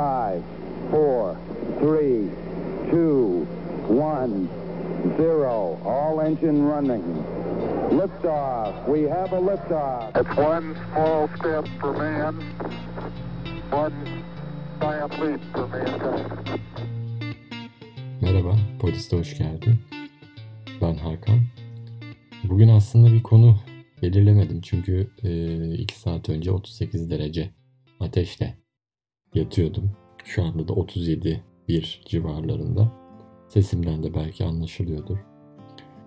Five, four, three, two, one, zero. All engine running. Liftoff. We have a liftoff. It's one small step for man, one giant leap for mankind. Merhaba, Polis'te hoş geldin. Ben Hakan. Bugün aslında bir konu belirlemedim çünkü 2 saat önce 38 derece ateşle yatıyordum. Şu anda da 37 bir civarlarında. Sesimden de belki anlaşılıyordur.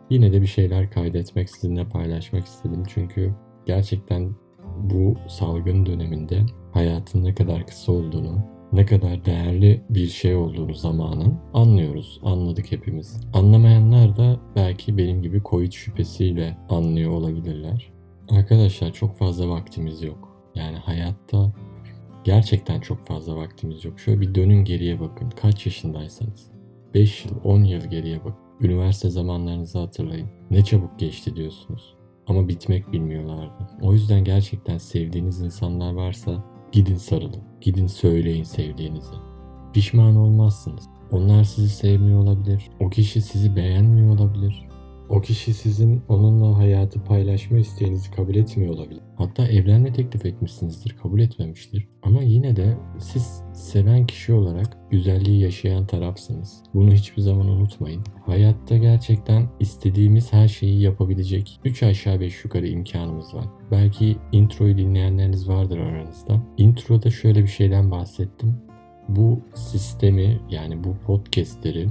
Yine de bir şeyler kaydetmek, sizinle paylaşmak istedim. Çünkü gerçekten bu salgın döneminde hayatın ne kadar kısa olduğunu, ne kadar değerli bir şey olduğunu zamanın anlıyoruz. Anladık hepimiz. Anlamayanlar da belki benim gibi Covid şüphesiyle anlıyor olabilirler. Arkadaşlar çok fazla vaktimiz yok. Yani hayatta gerçekten çok fazla vaktimiz yok. Şöyle bir dönün geriye bakın. Kaç yaşındaysanız. 5 yıl, 10 yıl geriye bakın. Üniversite zamanlarınızı hatırlayın. Ne çabuk geçti diyorsunuz. Ama bitmek bilmiyorlardı. O yüzden gerçekten sevdiğiniz insanlar varsa gidin sarılın. Gidin söyleyin sevdiğinizi. Pişman olmazsınız. Onlar sizi sevmiyor olabilir. O kişi sizi beğenmiyor olabilir. O kişi sizin onunla hayatı paylaşma isteğinizi kabul etmiyor olabilir. Hatta evlenme teklif etmişsinizdir, kabul etmemiştir. Ama yine de siz seven kişi olarak güzelliği yaşayan tarafsınız. Bunu hiçbir zaman unutmayın. Hayatta gerçekten istediğimiz her şeyi yapabilecek 3 aşağı 5 yukarı imkanımız var. Belki introyu dinleyenleriniz vardır aranızda. Introda şöyle bir şeyden bahsettim. Bu sistemi yani bu podcastleri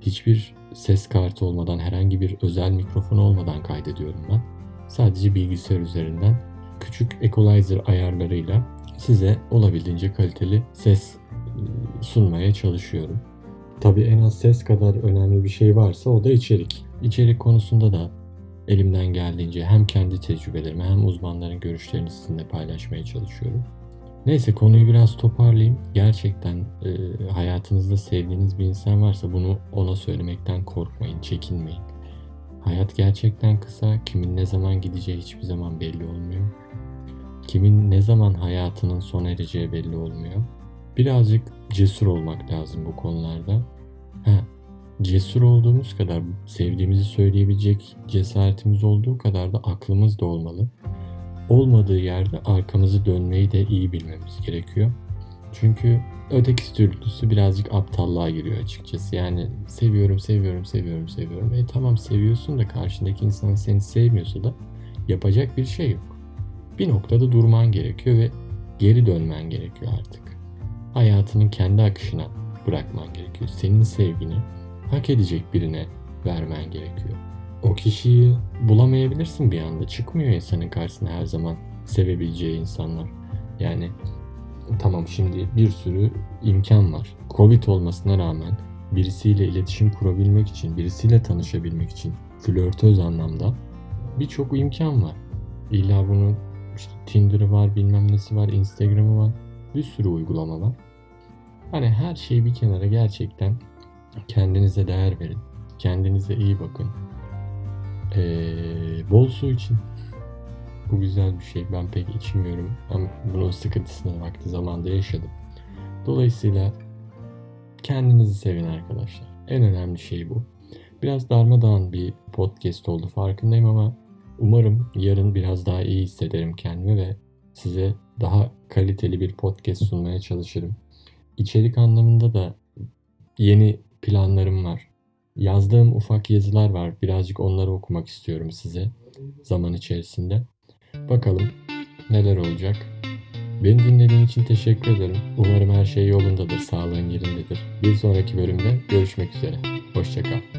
hiçbir ses kartı olmadan, herhangi bir özel mikrofon olmadan kaydediyorum ben. Sadece bilgisayar üzerinden küçük equalizer ayarlarıyla size olabildiğince kaliteli ses ıı, sunmaya çalışıyorum. Tabii en az ses kadar önemli bir şey varsa o da içerik. İçerik konusunda da elimden geldiğince hem kendi tecrübelerimi hem uzmanların görüşlerini sizinle paylaşmaya çalışıyorum. Neyse konuyu biraz toparlayayım. Gerçekten e, hayatınızda sevdiğiniz bir insan varsa bunu ona söylemekten korkmayın, çekinmeyin. Hayat gerçekten kısa. Kimin ne zaman gideceği hiçbir zaman belli olmuyor. Kimin ne zaman hayatının sona ereceği belli olmuyor. Birazcık cesur olmak lazım bu konularda. Ha, cesur olduğumuz kadar sevdiğimizi söyleyebilecek cesaretimiz olduğu kadar da aklımız da olmalı olmadığı yerde arkamızı dönmeyi de iyi bilmemiz gerekiyor. Çünkü öteki türlüsü birazcık aptallığa giriyor açıkçası. Yani seviyorum, seviyorum, seviyorum, seviyorum. E tamam seviyorsun da karşındaki insan seni sevmiyorsa da yapacak bir şey yok. Bir noktada durman gerekiyor ve geri dönmen gerekiyor artık. Hayatının kendi akışına bırakman gerekiyor. Senin sevgini hak edecek birine vermen gerekiyor o kişiyi bulamayabilirsin bir anda. Çıkmıyor insanın karşısına her zaman sevebileceği insanlar. Yani tamam şimdi bir sürü imkan var. Covid olmasına rağmen birisiyle iletişim kurabilmek için, birisiyle tanışabilmek için flörtöz anlamda birçok imkan var. İlla bunun işte Tinder'ı var, bilmem nesi var, Instagram'ı var. Bir sürü uygulama var. Hani her şeyi bir kenara gerçekten kendinize değer verin. Kendinize iyi bakın. Ee, bol su için. Bu güzel bir şey. Ben pek içmiyorum. Ama bunun sıkıntısını vakti zamanda yaşadım. Dolayısıyla kendinizi sevin arkadaşlar. En önemli şey bu. Biraz darmadağın bir podcast oldu farkındayım ama umarım yarın biraz daha iyi hissederim kendimi ve size daha kaliteli bir podcast sunmaya çalışırım. İçerik anlamında da yeni planlarım var. Yazdığım ufak yazılar var. Birazcık onları okumak istiyorum size zaman içerisinde. Bakalım neler olacak. Beni dinlediğin için teşekkür ederim. Umarım her şey yolundadır, sağlığın yerindedir. Bir sonraki bölümde görüşmek üzere. Hoşçakal.